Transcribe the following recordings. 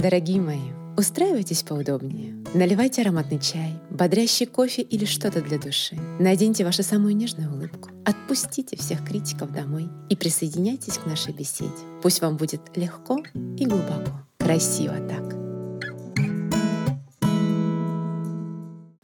Дорогие мои, устраивайтесь поудобнее. Наливайте ароматный чай, бодрящий кофе или что-то для души. Наденьте вашу самую нежную улыбку. Отпустите всех критиков домой и присоединяйтесь к нашей беседе. Пусть вам будет легко и глубоко. Красиво так.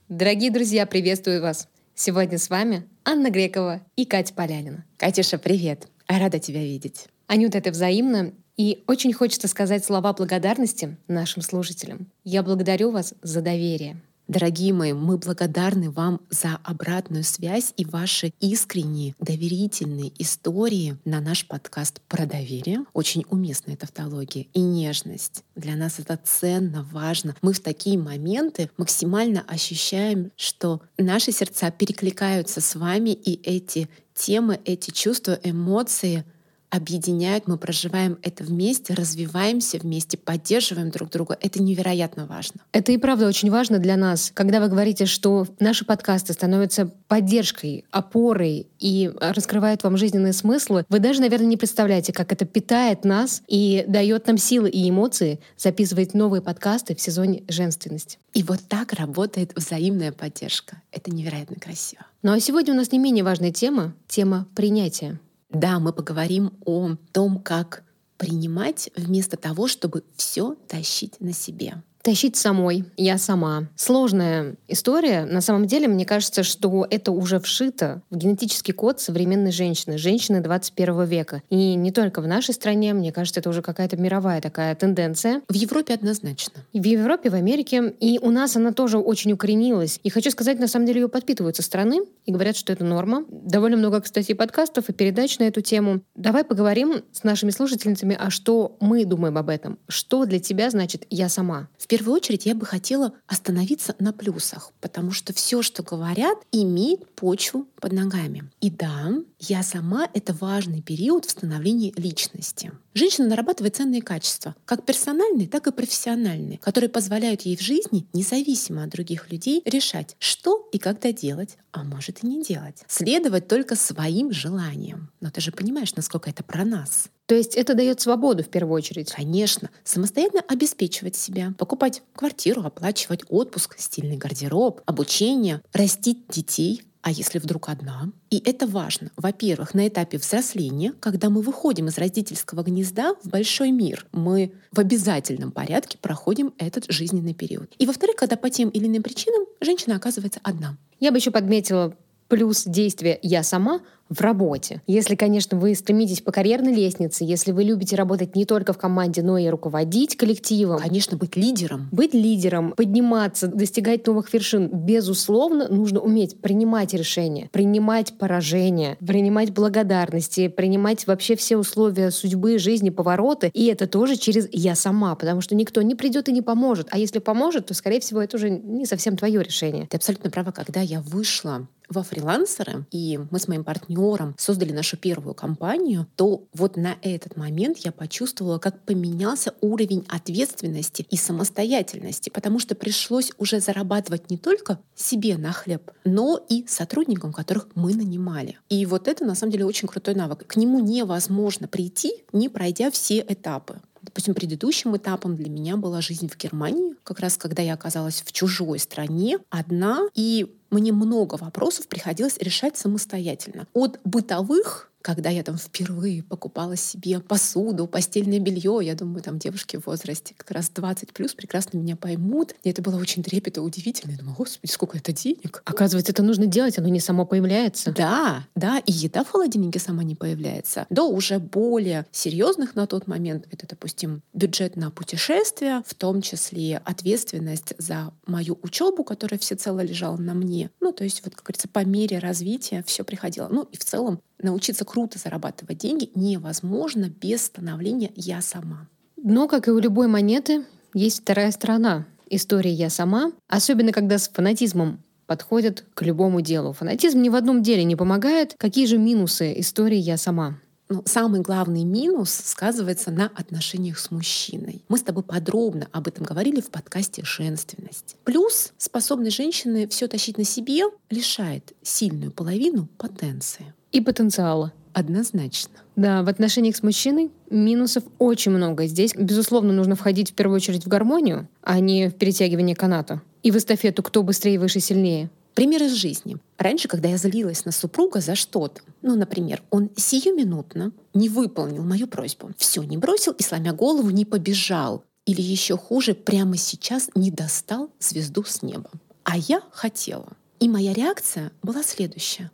Дорогие друзья, приветствую вас! Сегодня с вами Анна Грекова и Катя Полянина. Катюша, привет! Рада тебя видеть. Анюта, это взаимно. И очень хочется сказать слова благодарности нашим слушателям. Я благодарю вас за доверие. Дорогие мои, мы благодарны вам за обратную связь и ваши искренние, доверительные истории на наш подкаст про доверие. Очень уместная тавтология и нежность. Для нас это ценно, важно. Мы в такие моменты максимально ощущаем, что наши сердца перекликаются с вами, и эти темы, эти чувства, эмоции — объединяют, мы проживаем это вместе, развиваемся вместе, поддерживаем друг друга. Это невероятно важно. Это и правда очень важно для нас, когда вы говорите, что наши подкасты становятся поддержкой, опорой и раскрывают вам жизненные смыслы. Вы даже, наверное, не представляете, как это питает нас и дает нам силы и эмоции записывать новые подкасты в сезоне женственности. И вот так работает взаимная поддержка. Это невероятно красиво. Ну а сегодня у нас не менее важная тема — тема принятия. Да, мы поговорим о том, как принимать вместо того, чтобы все тащить на себе тащить самой, я сама. Сложная история. На самом деле, мне кажется, что это уже вшито в генетический код современной женщины, женщины 21 века. И не только в нашей стране, мне кажется, это уже какая-то мировая такая тенденция. В Европе однозначно. В Европе, в Америке. И у нас она тоже очень укоренилась. И хочу сказать, на самом деле ее подпитывают со стороны и говорят, что это норма. Довольно много, кстати, подкастов и передач на эту тему. Давай поговорим с нашими слушательницами, а что мы думаем об этом. Что для тебя значит «я сама»? В первую очередь я бы хотела остановиться на плюсах, потому что все, что говорят, имеет почву под ногами. И да, я сама — это важный период в становлении личности. Женщина нарабатывает ценные качества, как персональные, так и профессиональные, которые позволяют ей в жизни, независимо от других людей, решать, что и когда делать, а может и не делать. Следовать только своим желаниям. Но ты же понимаешь, насколько это про нас. То есть это дает свободу в первую очередь? Конечно. Самостоятельно обеспечивать себя, покупать квартиру, оплачивать отпуск, стильный гардероб, обучение, растить детей, а если вдруг одна? И это важно. Во-первых, на этапе взросления, когда мы выходим из родительского гнезда в большой мир, мы в обязательном порядке проходим этот жизненный период. И во-вторых, когда по тем или иным причинам женщина оказывается одна. Я бы еще подметила плюс действия «я сама», в работе. Если, конечно, вы стремитесь по карьерной лестнице, если вы любите работать не только в команде, но и руководить коллективом. Конечно, быть лидером. Быть лидером, подниматься, достигать новых вершин. Безусловно, нужно уметь принимать решения, принимать поражения, принимать благодарности, принимать вообще все условия судьбы, жизни, повороты. И это тоже через «я сама», потому что никто не придет и не поможет. А если поможет, то, скорее всего, это уже не совсем твое решение. Ты абсолютно права. Когда я вышла во фрилансеры, и мы с моим партнером создали нашу первую компанию, то вот на этот момент я почувствовала, как поменялся уровень ответственности и самостоятельности, потому что пришлось уже зарабатывать не только себе на хлеб, но и сотрудникам, которых мы нанимали. И вот это на самом деле очень крутой навык. К нему невозможно прийти, не пройдя все этапы. Допустим, предыдущим этапом для меня была жизнь в Германии, как раз когда я оказалась в чужой стране, одна, и мне много вопросов приходилось решать самостоятельно. От бытовых когда я там впервые покупала себе посуду, постельное белье, я думаю, там девушки в возрасте как раз 20 плюс прекрасно меня поймут. И это было очень трепетно, удивительно. Я думаю, господи, сколько это денег. Оказывается, это нужно делать, оно не само появляется. Да, да, и еда в холодильнике сама не появляется. До уже более серьезных на тот момент, это, допустим, бюджет на путешествия, в том числе ответственность за мою учебу, которая всецело лежала на мне. Ну, то есть, вот, как говорится, по мере развития все приходило. Ну, и в целом научиться круто зарабатывать деньги невозможно без становления «я сама». Но, как и у любой монеты, есть вторая сторона. История «я сама», особенно когда с фанатизмом подходят к любому делу. Фанатизм ни в одном деле не помогает. Какие же минусы истории «я сама»? Ну, самый главный минус сказывается на отношениях с мужчиной. Мы с тобой подробно об этом говорили в подкасте «Женственность». Плюс способность женщины все тащить на себе лишает сильную половину потенции и потенциала. Однозначно. Да, в отношениях с мужчиной минусов очень много. Здесь, безусловно, нужно входить в первую очередь в гармонию, а не в перетягивание каната. И в эстафету «кто быстрее, выше, сильнее». Пример из жизни. Раньше, когда я злилась на супруга за что-то, ну, например, он сиюминутно не выполнил мою просьбу, все не бросил и, сломя голову, не побежал. Или еще хуже, прямо сейчас не достал звезду с неба. А я хотела. И моя реакция была следующая.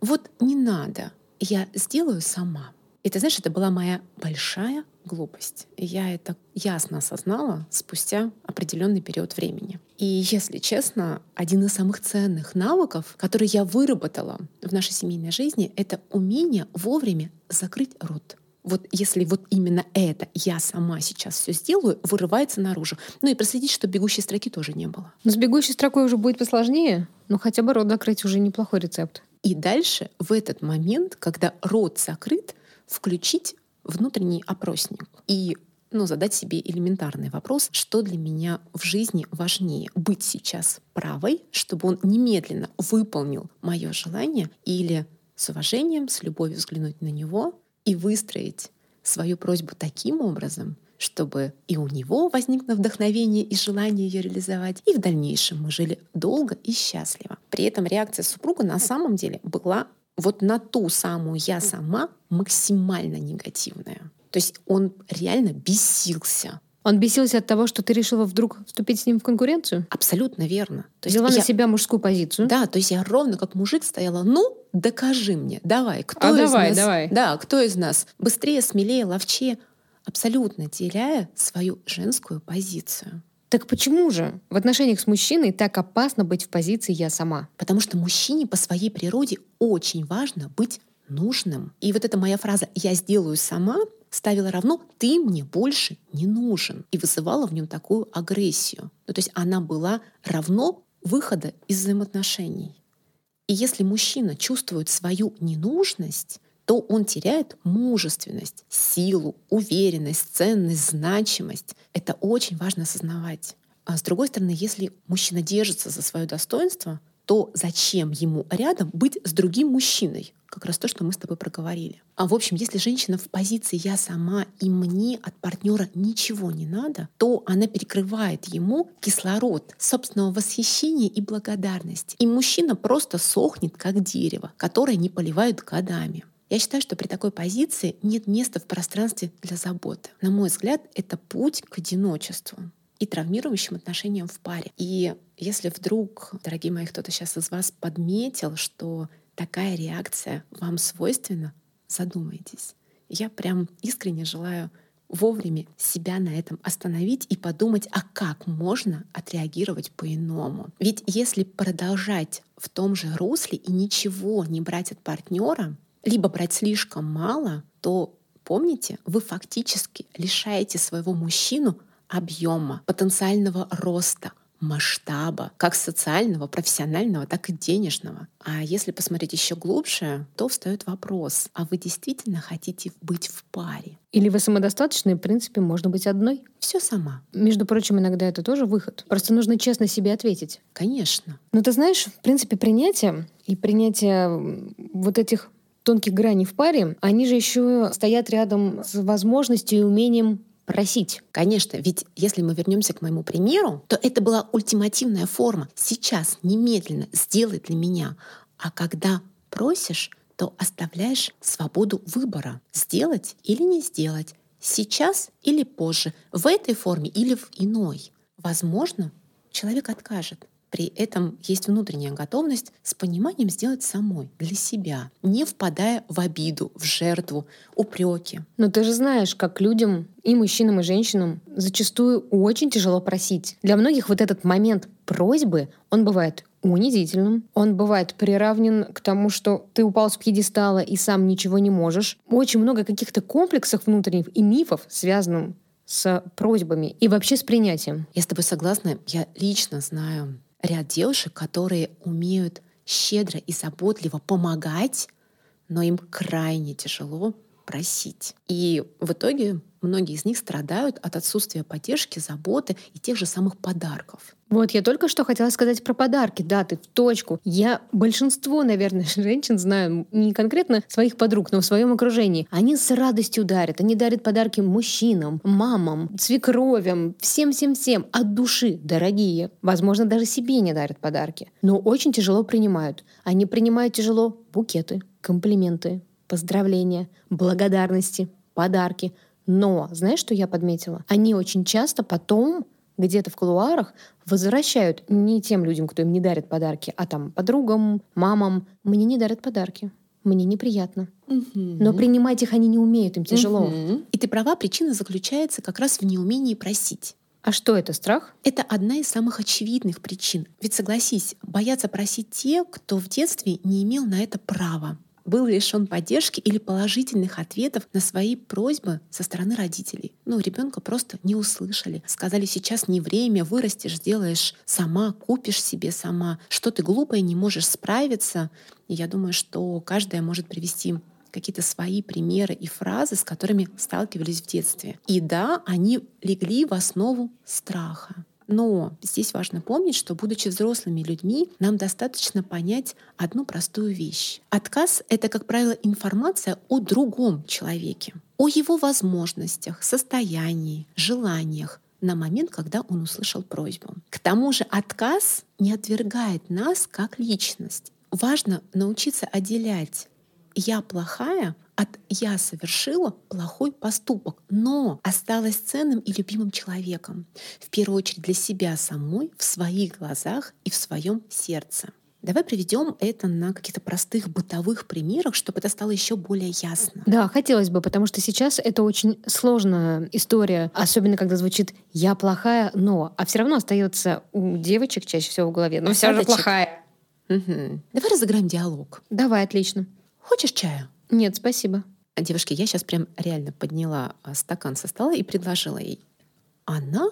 Вот не надо, я сделаю сама. И ты знаешь, это была моя большая глупость. Я это ясно осознала спустя определенный период времени. И, если честно, один из самых ценных навыков, который я выработала в нашей семейной жизни, это умение вовремя закрыть рот. Вот если вот именно это я сама сейчас все сделаю, вырывается наружу. Ну и проследить, чтобы бегущей строки тоже не было. Но с бегущей строкой уже будет посложнее, но хотя бы рот закрыть уже неплохой рецепт. И дальше, в этот момент, когда рот закрыт, включить внутренний опросник и ну, задать себе элементарный вопрос, что для меня в жизни важнее. Быть сейчас правой, чтобы он немедленно выполнил мое желание, или с уважением, с любовью взглянуть на него и выстроить свою просьбу таким образом, чтобы и у него возникло вдохновение и желание ее реализовать, и в дальнейшем мы жили долго и счастливо. При этом реакция супруга на самом деле была вот на ту самую я сама максимально негативная. То есть он реально бесился. Он бесился от того, что ты решила вдруг вступить с ним в конкуренцию? Абсолютно верно. То есть Взяла я... на себя мужскую позицию? Да, то есть я ровно как мужик стояла. Ну, докажи мне, давай, кто а из давай, нас... давай. Да, кто из нас быстрее, смелее, ловчее, абсолютно теряя свою женскую позицию. Так почему же в отношениях с мужчиной так опасно быть в позиции «я сама»? Потому что мужчине по своей природе очень важно быть нужным. И вот эта моя фраза «я сделаю сама» ставила равно «ты мне больше не нужен» и вызывала в нем такую агрессию. Ну, то есть она была равно выхода из взаимоотношений. И если мужчина чувствует свою ненужность, то он теряет мужественность, силу, уверенность, ценность, значимость. Это очень важно осознавать. А с другой стороны, если мужчина держится за свое достоинство, то зачем ему рядом быть с другим мужчиной? Как раз то, что мы с тобой проговорили. А в общем, если женщина в позиции «я сама» и мне от партнера ничего не надо, то она перекрывает ему кислород собственного восхищения и благодарности. И мужчина просто сохнет, как дерево, которое не поливают годами. Я считаю, что при такой позиции нет места в пространстве для заботы. На мой взгляд, это путь к одиночеству и травмирующим отношениям в паре. И если вдруг, дорогие мои, кто-то сейчас из вас подметил, что такая реакция вам свойственна, задумайтесь. Я прям искренне желаю вовремя себя на этом остановить и подумать, а как можно отреагировать по-иному. Ведь если продолжать в том же русле и ничего не брать от партнера, либо брать слишком мало, то помните, вы фактически лишаете своего мужчину объема, потенциального роста, масштаба, как социального, профессионального, так и денежного. А если посмотреть еще глубже, то встает вопрос, а вы действительно хотите быть в паре? Или вы самодостаточны, в принципе, можно быть одной? Все сама. Между прочим, иногда это тоже выход. Просто нужно честно себе ответить. Конечно. Но ты знаешь, в принципе, принятие и принятие вот этих тонких граней в паре, они же еще стоят рядом с возможностью и умением просить. Конечно, ведь если мы вернемся к моему примеру, то это была ультимативная форма. Сейчас, немедленно, сделай для меня. А когда просишь, то оставляешь свободу выбора. Сделать или не сделать. Сейчас или позже. В этой форме или в иной. Возможно, человек откажет. При этом есть внутренняя готовность с пониманием сделать самой, для себя, не впадая в обиду, в жертву, упреки. Но ты же знаешь, как людям, и мужчинам, и женщинам, зачастую очень тяжело просить. Для многих вот этот момент просьбы, он бывает унизительным. Он бывает приравнен к тому, что ты упал с пьедестала и сам ничего не можешь. Очень много каких-то комплексов внутренних и мифов, связанных с просьбами и вообще с принятием. Я с тобой согласна. Я лично знаю ряд девушек, которые умеют щедро и заботливо помогать, но им крайне тяжело просить. И в итоге многие из них страдают от отсутствия поддержки, заботы и тех же самых подарков. Вот я только что хотела сказать про подарки. Да, ты в точку. Я большинство, наверное, женщин знаю, не конкретно своих подруг, но в своем окружении. Они с радостью дарят. Они дарят подарки мужчинам, мамам, свекровям, всем-всем-всем от души, дорогие. Возможно, даже себе не дарят подарки. Но очень тяжело принимают. Они принимают тяжело букеты, комплименты, поздравления, благодарности, подарки. Но знаешь, что я подметила? Они очень часто потом где-то в кулуарах возвращают не тем людям, кто им не дарит подарки, а там подругам, мамам. Мне не дарят подарки. Мне неприятно. Угу. Но принимать их они не умеют, им тяжело. Угу. И ты права, причина заключается как раз в неумении просить. А что это, страх? Это одна из самых очевидных причин. Ведь согласись, боятся просить те, кто в детстве не имел на это права был лишен поддержки или положительных ответов на свои просьбы со стороны родителей. Ну, ребенка просто не услышали. Сказали, сейчас не время, вырастешь, сделаешь сама, купишь себе сама. Что ты глупая, не можешь справиться. И я думаю, что каждая может привести какие-то свои примеры и фразы, с которыми сталкивались в детстве. И да, они легли в основу страха. Но здесь важно помнить, что, будучи взрослыми людьми, нам достаточно понять одну простую вещь. Отказ — это, как правило, информация о другом человеке, о его возможностях, состоянии, желаниях, на момент, когда он услышал просьбу. К тому же отказ не отвергает нас как личность. Важно научиться отделять «я плохая» от «я совершила плохой поступок, но осталась ценным и любимым человеком, в первую очередь для себя самой, в своих глазах и в своем сердце». Давай приведем это на каких-то простых бытовых примерах, чтобы это стало еще более ясно. Да, хотелось бы, потому что сейчас это очень сложная история, особенно когда звучит «я плохая, но», а все равно остается у девочек чаще всего в голове, но все же плохая. Угу. Давай разыграем диалог. Давай, отлично. Хочешь чаю? Нет, спасибо. Девушки, я сейчас прям реально подняла а, стакан со стола и предложила ей. Она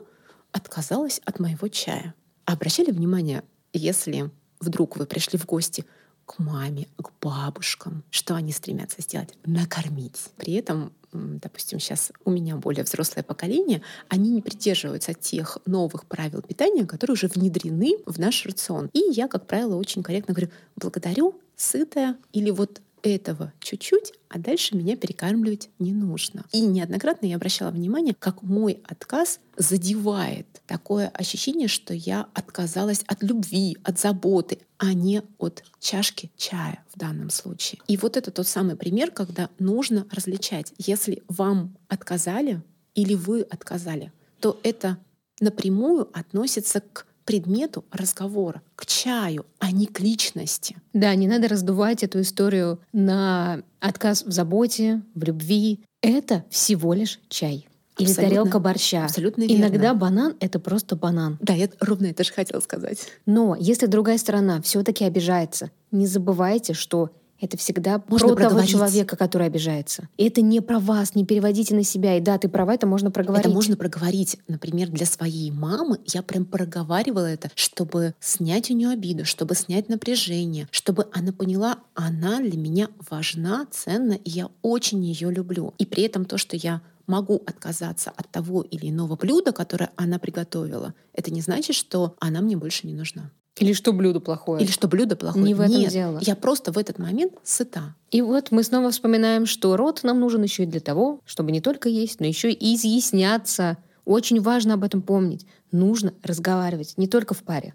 отказалась от моего чая. Обращали внимание, если вдруг вы пришли в гости к маме, к бабушкам, что они стремятся сделать? Накормить. При этом, допустим, сейчас у меня более взрослое поколение, они не придерживаются тех новых правил питания, которые уже внедрены в наш рацион. И я, как правило, очень корректно говорю, благодарю, сытая, или вот этого чуть-чуть, а дальше меня перекармливать не нужно. И неоднократно я обращала внимание, как мой отказ задевает такое ощущение, что я отказалась от любви, от заботы, а не от чашки чая в данном случае. И вот это тот самый пример, когда нужно различать. Если вам отказали или вы отказали, то это напрямую относится к предмету разговора, к чаю, а не к личности. Да, не надо раздувать эту историю на отказ в заботе, в любви. Это всего лишь чай. Или абсолютно, тарелка борща. Абсолютно верно. Иногда банан — это просто банан. Да, я ровно это же хотела сказать. Но если другая сторона все таки обижается, не забывайте, что это всегда можно про того человека, который обижается. И это не про вас, не переводите на себя. И да, ты права, это можно проговорить. Это можно проговорить. Например, для своей мамы я прям проговаривала это, чтобы снять у нее обиду, чтобы снять напряжение, чтобы она поняла, она для меня важна, ценна, и я очень ее люблю. И при этом то, что я могу отказаться от того или иного блюда, которое она приготовила, это не значит, что она мне больше не нужна. Или что блюдо плохое. Или что блюдо плохое. Не в этом Нет, дело. Я просто в этот момент сыта. И вот мы снова вспоминаем, что рот нам нужен еще и для того, чтобы не только есть, но еще и изъясняться. Очень важно об этом помнить. Нужно разговаривать не только в паре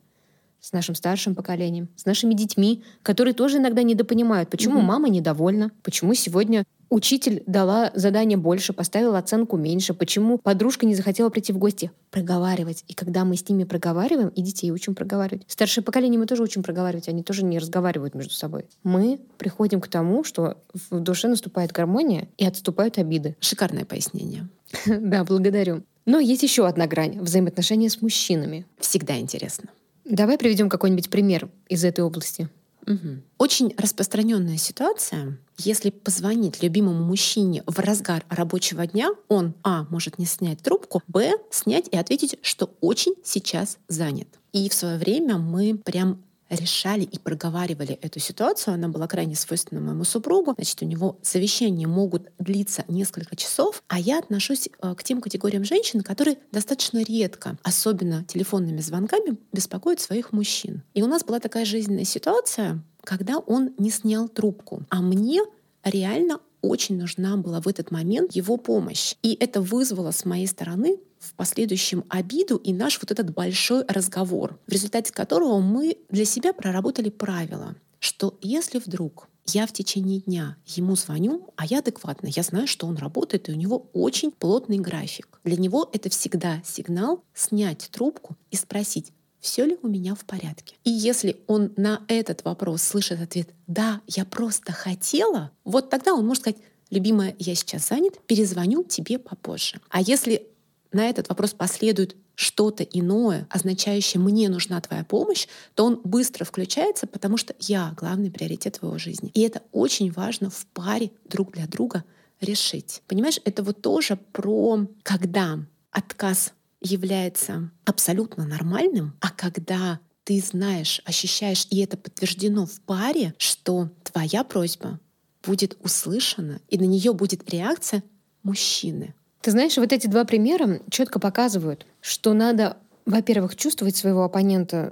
с нашим старшим поколением, с нашими детьми, которые тоже иногда недопонимают, почему угу. мама недовольна, почему сегодня Учитель дала задание больше, поставила оценку меньше. Почему подружка не захотела прийти в гости? Проговаривать. И когда мы с ними проговариваем, и детей учим проговаривать. Старшее поколение мы тоже учим проговаривать, они тоже не разговаривают между собой. Мы приходим к тому, что в душе наступает гармония и отступают обиды. Шикарное пояснение. Да, благодарю. Но есть еще одна грань — взаимоотношения с мужчинами. Всегда интересно. Давай приведем какой-нибудь пример из этой области. Угу. Очень распространенная ситуация. Если позвонить любимому мужчине в разгар рабочего дня, он а может не снять трубку, б снять и ответить, что очень сейчас занят. И в свое время мы прям решали и проговаривали эту ситуацию. Она была крайне свойственна моему супругу. Значит, у него совещания могут длиться несколько часов, а я отношусь э, к тем категориям женщин, которые достаточно редко, особенно телефонными звонками, беспокоят своих мужчин. И у нас была такая жизненная ситуация, когда он не снял трубку, а мне реально очень нужна была в этот момент его помощь. И это вызвало с моей стороны в последующем обиду и наш вот этот большой разговор, в результате которого мы для себя проработали правило, что если вдруг я в течение дня ему звоню, а я адекватно, я знаю, что он работает, и у него очень плотный график. Для него это всегда сигнал снять трубку и спросить, все ли у меня в порядке. И если он на этот вопрос слышит ответ «да, я просто хотела», вот тогда он может сказать «любимая, я сейчас занят, перезвоню тебе попозже». А если на этот вопрос последует что-то иное, означающее «мне нужна твоя помощь», то он быстро включается, потому что я — главный приоритет в его жизни. И это очень важно в паре друг для друга решить. Понимаешь, это вот тоже про когда отказ является абсолютно нормальным, а когда ты знаешь, ощущаешь, и это подтверждено в паре, что твоя просьба будет услышана, и на нее будет реакция мужчины. Ты знаешь, вот эти два примера четко показывают, что надо, во-первых, чувствовать своего оппонента,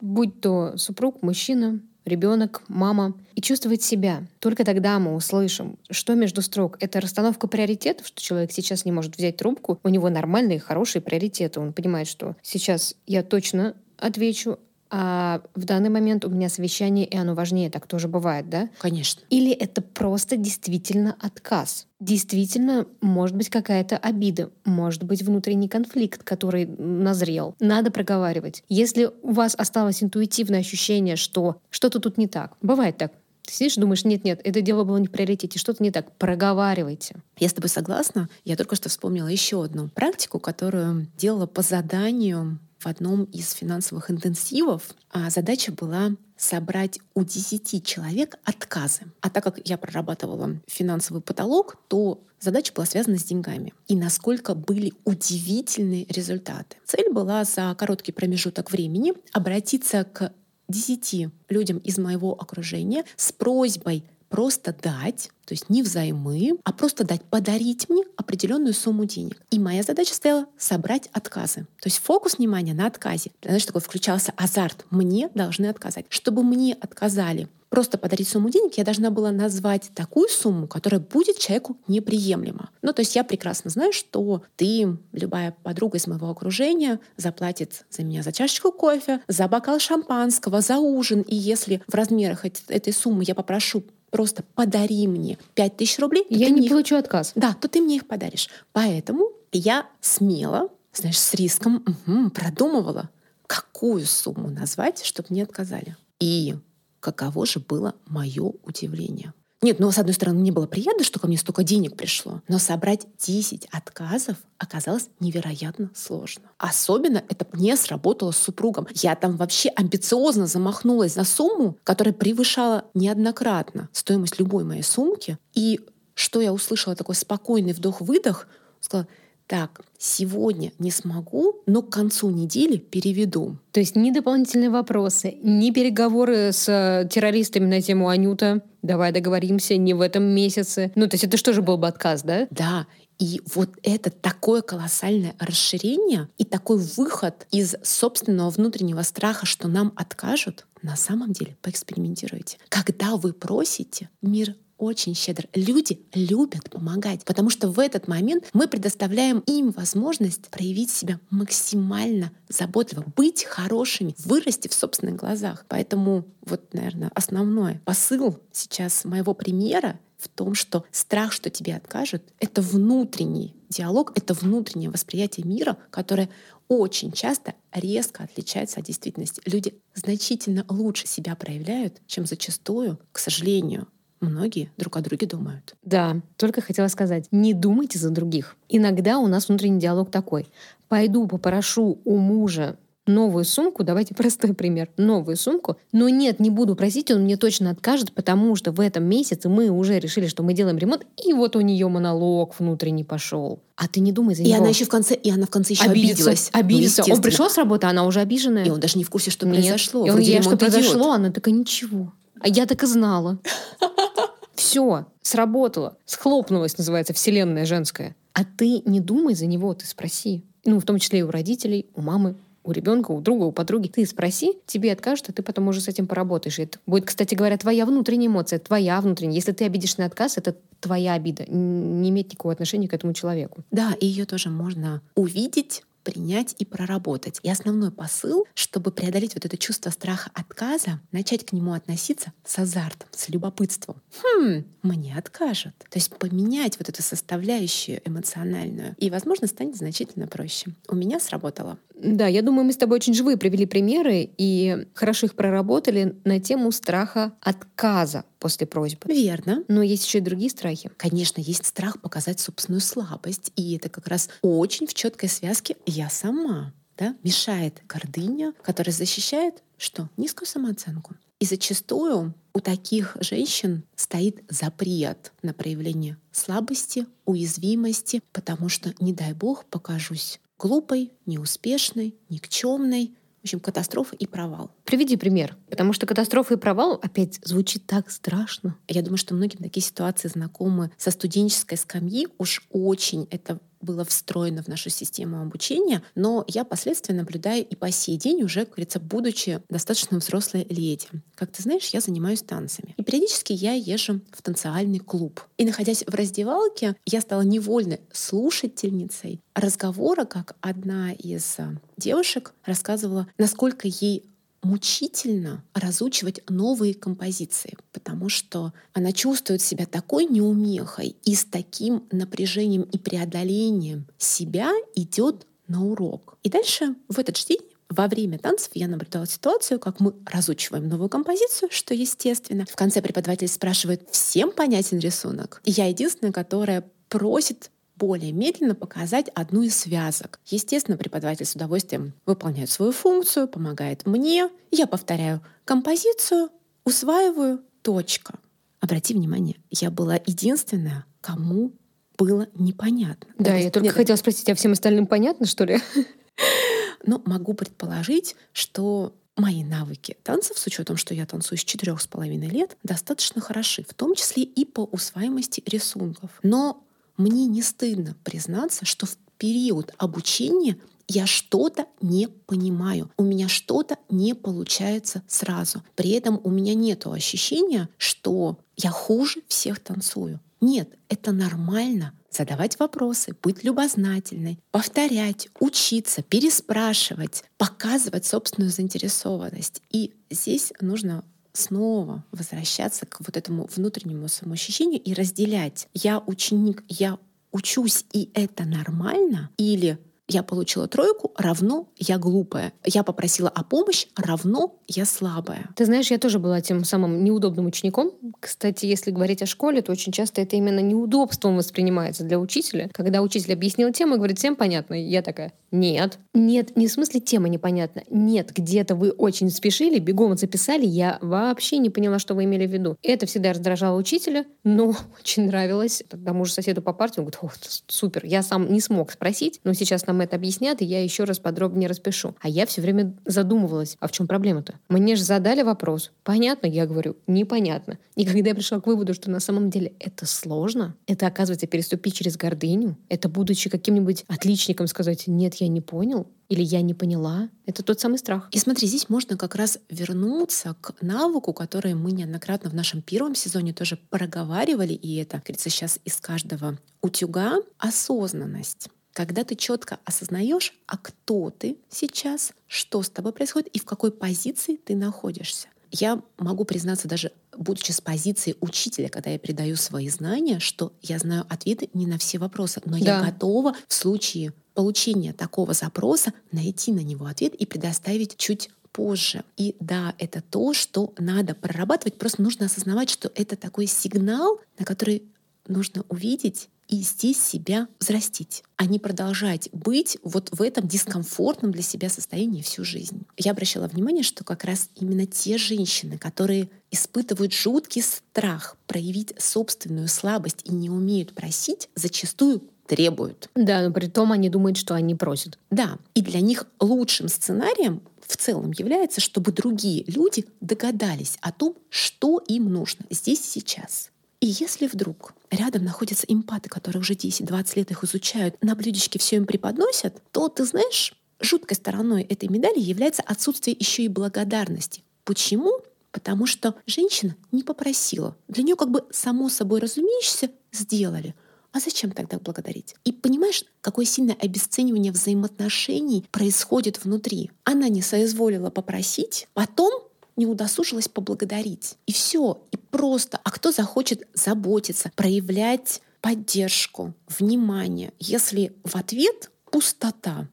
будь то супруг, мужчина, ребенок, мама, и чувствовать себя. Только тогда мы услышим, что между строк. Это расстановка приоритетов, что человек сейчас не может взять трубку, у него нормальные, хорошие приоритеты. Он понимает, что сейчас я точно отвечу, а в данный момент у меня совещание, и оно важнее. Так тоже бывает, да? Конечно. Или это просто действительно отказ? Действительно, может быть какая-то обида, может быть внутренний конфликт, который назрел. Надо проговаривать. Если у вас осталось интуитивное ощущение, что что-то тут не так, бывает так, ты сидишь, думаешь, нет-нет, это дело было не в приоритете, что-то не так. Проговаривайте. Я с тобой согласна. Я только что вспомнила еще одну практику, которую делала по заданию в одном из финансовых интенсивов а задача была собрать у 10 человек отказы. А так как я прорабатывала финансовый потолок, то задача была связана с деньгами. И насколько были удивительные результаты. Цель была за короткий промежуток времени обратиться к 10 людям из моего окружения с просьбой просто дать, то есть не взаймы, а просто дать, подарить мне определенную сумму денег. И моя задача стояла собрать отказы. То есть фокус внимания на отказе. Знаешь, такой включался азарт. Мне должны отказать. Чтобы мне отказали, просто подарить сумму денег, я должна была назвать такую сумму, которая будет человеку неприемлема. Ну, то есть я прекрасно знаю, что ты, любая подруга из моего окружения, заплатит за меня за чашечку кофе, за бокал шампанского, за ужин. И если в размерах этой суммы я попрошу просто подари мне 5000 рублей. Я не получу отказ. Да, то ты мне их подаришь. Поэтому я смело, знаешь, с риском угу, продумывала, какую сумму назвать, чтобы мне отказали. И каково же было мое удивление. Нет, ну, с одной стороны, мне было приятно, что ко мне столько денег пришло, но собрать 10 отказов оказалось невероятно сложно. Особенно это не сработало с супругом. Я там вообще амбициозно замахнулась за сумму, которая превышала неоднократно стоимость любой моей сумки. И что я услышала, такой спокойный вдох-выдох, сказала, так, сегодня не смогу, но к концу недели переведу. То есть ни дополнительные вопросы, ни переговоры с э, террористами на тему Анюта, давай договоримся, не в этом месяце. Ну, то есть это что же был бы отказ, да? Да. И вот это такое колоссальное расширение и такой выход из собственного внутреннего страха, что нам откажут, на самом деле поэкспериментируйте. Когда вы просите, мир очень щедр. Люди любят помогать, потому что в этот момент мы предоставляем им возможность проявить себя максимально заботливо, быть хорошими, вырасти в собственных глазах. Поэтому вот, наверное, основной посыл сейчас моего примера в том, что страх, что тебе откажут, это внутренний диалог, это внутреннее восприятие мира, которое очень часто резко отличается от действительности. Люди значительно лучше себя проявляют, чем зачастую, к сожалению, многие друг о друге думают. Да, только хотела сказать, не думайте за других. Иногда у нас внутренний диалог такой. Пойду попрошу у мужа новую сумку, давайте простой пример, новую сумку, но нет, не буду просить, он мне точно откажет, потому что в этом месяце мы уже решили, что мы делаем ремонт, и вот у нее монолог внутренний пошел. А ты не думай за и него. она еще в конце, и она в конце еще обидится. обиделась. Ну, он пришел с работы, она уже обиженная. И он даже не в курсе, что Нет. произошло. И он ей, что произошло, она такая, ничего. А я так и знала. Все, сработало. Схлопнулась, называется, вселенная женская. А ты не думай за него, ты спроси. Ну, в том числе и у родителей, у мамы, у ребенка, у друга, у подруги. Ты спроси, тебе откажут, а ты потом уже с этим поработаешь. И это будет, кстати говоря, твоя внутренняя эмоция, твоя внутренняя. Если ты обидишь на отказ, это твоя обида. Не имеет никакого отношения к этому человеку. Да, и ее тоже можно увидеть принять и проработать. И основной посыл, чтобы преодолеть вот это чувство страха отказа, начать к нему относиться с азартом, с любопытством. Хм, мне откажут. То есть поменять вот эту составляющую эмоциональную. И, возможно, станет значительно проще. У меня сработало. Да, я думаю, мы с тобой очень живые привели примеры и хорошо их проработали на тему страха отказа после просьбы. Верно. Но есть еще и другие страхи. Конечно, есть страх показать собственную слабость, и это как раз очень в четкой связке «я сама». Да? Мешает гордыня, которая защищает что? Низкую самооценку. И зачастую у таких женщин стоит запрет на проявление слабости, уязвимости, потому что, не дай бог, покажусь глупой, неуспешной, никчемной. В общем, катастрофа и провал. Приведи пример. Потому что катастрофа и провал опять звучит так страшно. Я думаю, что многим такие ситуации знакомы со студенческой скамьи. Уж очень это было встроено в нашу систему обучения, но я последствия наблюдаю и по сей день уже, как говорится, будучи достаточно взрослой леди. Как ты знаешь, я занимаюсь танцами. И периодически я езжу в танцевальный клуб. И находясь в раздевалке, я стала невольной слушательницей разговора, как одна из а, девушек рассказывала, насколько ей мучительно разучивать новые композиции, потому что она чувствует себя такой неумехой и с таким напряжением и преодолением себя идет на урок. И дальше в этот же день во время танцев я наблюдала ситуацию, как мы разучиваем новую композицию, что естественно. В конце преподаватель спрашивает, всем понятен рисунок? И я единственная, которая просит более медленно показать одну из связок. Естественно, преподаватель с удовольствием выполняет свою функцию, помогает мне. Я повторяю композицию, усваиваю, точка. Обрати внимание, я была единственная, кому было непонятно. Да, Это- я только нет, хотела спросить, а всем остальным понятно, что ли? Но могу предположить, что мои навыки танцев, с учетом, что я танцую с четырех с половиной лет, достаточно хороши, в том числе и по усваиваемости рисунков. Но мне не стыдно признаться, что в период обучения я что-то не понимаю, у меня что-то не получается сразу. При этом у меня нет ощущения, что я хуже всех танцую. Нет, это нормально. Задавать вопросы, быть любознательной, повторять, учиться, переспрашивать, показывать собственную заинтересованность. И здесь нужно снова возвращаться к вот этому внутреннему самоощущению и разделять. Я ученик, я учусь, и это нормально, или я получила тройку, равно я глупая. Я попросила о помощи, равно я слабая. Ты знаешь, я тоже была тем самым неудобным учеником. Кстати, если говорить о школе, то очень часто это именно неудобством воспринимается для учителя. Когда учитель объяснил тему и говорит, всем понятно, я такая, нет. Нет, не в смысле тема непонятна. Нет, где-то вы очень спешили, бегом записали, я вообще не поняла, что вы имели в виду. Это всегда раздражало учителя, но очень нравилось тому же соседу по партии. Он говорит, «О, супер, я сам не смог спросить, но сейчас нам это объяснят, и я еще раз подробнее распишу. А я все время задумывалась, а в чем проблема-то? Мне же задали вопрос. Понятно? Я говорю, непонятно. И когда я пришла к выводу, что на самом деле это сложно, это, оказывается, переступить через гордыню, это, будучи каким-нибудь отличником, сказать, нет, я не понял, или я не поняла, это тот самый страх. И смотри, здесь можно как раз вернуться к навыку, который мы неоднократно в нашем первом сезоне тоже проговаривали, и это, говорится, сейчас из каждого утюга осознанность. Когда ты четко осознаешь, а кто ты сейчас, что с тобой происходит и в какой позиции ты находишься. Я могу признаться даже, будучи с позиции учителя, когда я передаю свои знания, что я знаю ответы не на все вопросы, но я Да. готова в случае получения такого запроса найти на него ответ и предоставить чуть позже. И да, это то, что надо прорабатывать. Просто нужно осознавать, что это такой сигнал, на который нужно увидеть и здесь себя взрастить, а не продолжать быть вот в этом дискомфортном для себя состоянии всю жизнь. Я обращала внимание, что как раз именно те женщины, которые испытывают жуткий страх проявить собственную слабость и не умеют просить, зачастую требуют. Да, но при том они думают, что они просят. Да, и для них лучшим сценарием в целом является, чтобы другие люди догадались о том, что им нужно здесь сейчас. И если вдруг рядом находятся эмпаты, которые уже 10-20 лет их изучают, на блюдечке все им преподносят, то ты знаешь, жуткой стороной этой медали является отсутствие еще и благодарности. Почему? Потому что женщина не попросила. Для нее как бы само собой разумеющееся сделали. А зачем тогда благодарить? И понимаешь, какое сильное обесценивание взаимоотношений происходит внутри. Она не соизволила попросить, потом не удосужилась поблагодарить. И все. И просто. А кто захочет заботиться, проявлять поддержку, внимание, если в ответ пустота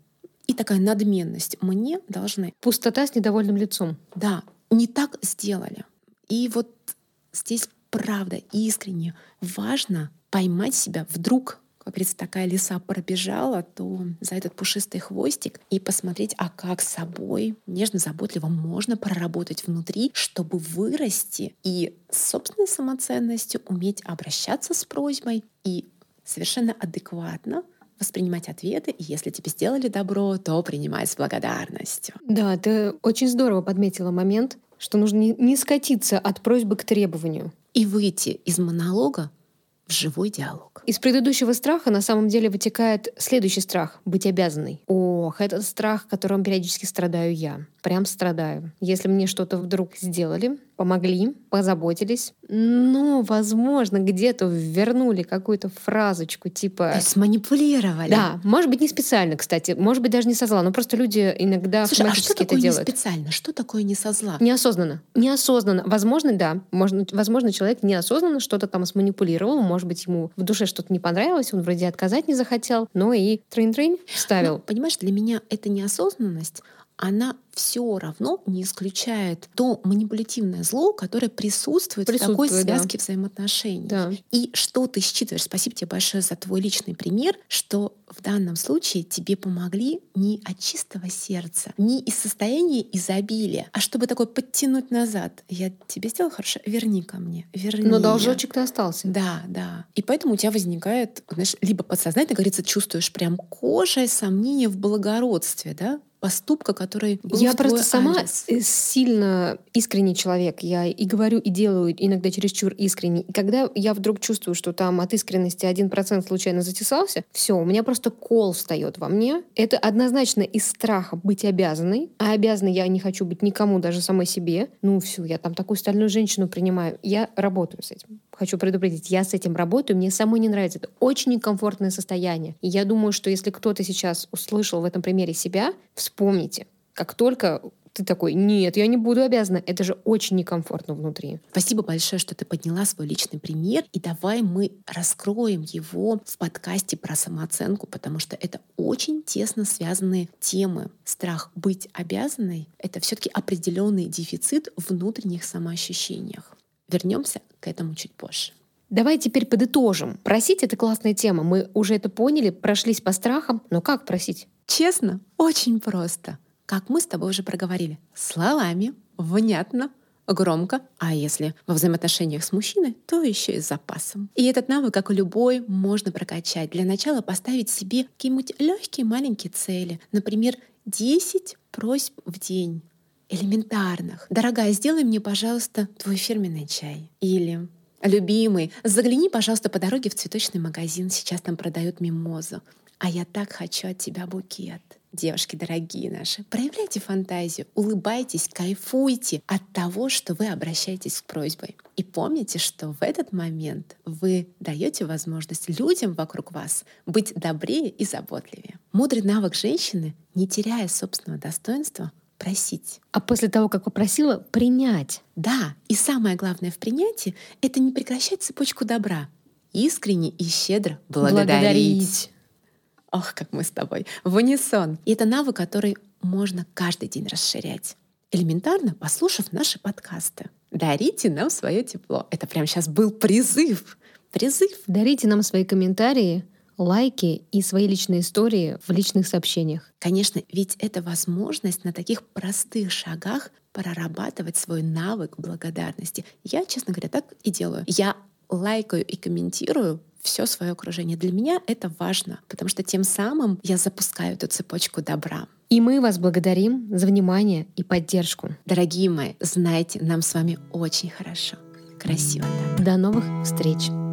и такая надменность мне должны. Пустота с недовольным лицом. Да, не так сделали. И вот здесь правда искренне важно поймать себя вдруг как говорится, такая лиса пробежала, то за этот пушистый хвостик и посмотреть, а как с собой нежно-заботливо можно проработать внутри, чтобы вырасти и с собственной самоценностью уметь обращаться с просьбой и совершенно адекватно воспринимать ответы, и если тебе сделали добро, то принимать с благодарностью. Да, ты очень здорово подметила момент, что нужно не скатиться от просьбы к требованию. И выйти из монолога в живой диалог. Из предыдущего страха на самом деле вытекает следующий страх — быть обязанной. Ох, этот страх, которым периодически страдаю я. Прям страдаю. Если мне что-то вдруг сделали, помогли, позаботились, ну, возможно, где-то вернули какую-то фразочку типа... То есть манипулировали. Да, может быть, не специально, кстати, может быть, даже не со зла, но просто люди иногда Слушай, а что такое это делают. не специально? Что такое не со зла? Неосознанно. Неосознанно. Возможно, да. Можно, возможно, человек неосознанно что-то там сманипулировал, может быть, ему в душе что-то не понравилось, он вроде отказать не захотел, но и трын-трын вставил. Ну, понимаешь, для меня это неосознанность, она все равно не исключает то манипулятивное зло, которое присутствует, Присутствует, в такой да. связке взаимоотношений. Да. И что ты считываешь? Спасибо тебе большое за твой личный пример, что в данном случае тебе помогли не от чистого сердца, не из состояния изобилия, а чтобы такой подтянуть назад. Я тебе сделала хорошо, верни ко мне, верни. Но должочек-то остался. Да, да. И поэтому у тебя возникает, знаешь, либо подсознательно, говорится, чувствуешь прям кожей сомнение в благородстве, да, поступка, который был Я в просто сама адрес. э, сильно искренний человек. Я и говорю, и делаю иногда чересчур искренне. И когда я вдруг чувствую, что там от искренности 1% случайно затесался, все, у меня просто кол встает во мне. Это однозначно из страха быть обязанной. А обязанной я не хочу быть никому, даже самой себе. Ну все, я там такую стальную женщину принимаю. Я работаю с этим. Хочу предупредить, я с этим работаю, мне самой не нравится. Это очень некомфортное состояние. И я думаю, что если кто-то сейчас услышал в этом примере себя, вспомните, как только ты такой, нет, я не буду обязана, это же очень некомфортно внутри. Спасибо большое, что ты подняла свой личный пример. И давай мы раскроем его в подкасте про самооценку, потому что это очень тесно связанные темы. Страх быть обязанной — это все таки определенный дефицит внутренних самоощущениях. Вернемся к этому чуть позже. Давай теперь подытожим. Просить — это классная тема. Мы уже это поняли, прошлись по страхам. Но как просить? Честно, очень просто. Как мы с тобой уже проговорили. Словами, внятно, громко, а если во взаимоотношениях с мужчиной, то еще и с запасом. И этот навык, как и любой, можно прокачать. Для начала поставить себе какие-нибудь легкие маленькие цели. Например, 10 просьб в день. Элементарных. Дорогая, сделай мне, пожалуйста, твой фирменный чай. Или Любимый, загляни, пожалуйста, по дороге в цветочный магазин. Сейчас там продают мимозу. А я так хочу от тебя букет. Девушки дорогие наши, проявляйте фантазию, улыбайтесь, кайфуйте от того, что вы обращаетесь с просьбой. И помните, что в этот момент вы даете возможность людям вокруг вас быть добрее и заботливее. Мудрый навык женщины, не теряя собственного достоинства, просить. А после того, как попросила, принять. Да, и самое главное в принятии — это не прекращать цепочку добра. Искренне и щедро благодарить. Благодарить. Ох, как мы с тобой. В унисон. И это навык, который можно каждый день расширять. Элементарно, послушав наши подкасты. Дарите нам свое тепло. Это прямо сейчас был призыв. призыв. Дарите нам свои комментарии, лайки и свои личные истории в личных сообщениях. Конечно, ведь это возможность на таких простых шагах прорабатывать свой навык благодарности. Я, честно говоря, так и делаю. Я лайкаю и комментирую все свое окружение. Для меня это важно, потому что тем самым я запускаю эту цепочку добра. И мы вас благодарим за внимание и поддержку. Дорогие мои, знайте, нам с вами очень хорошо. Красиво, да. До новых встреч!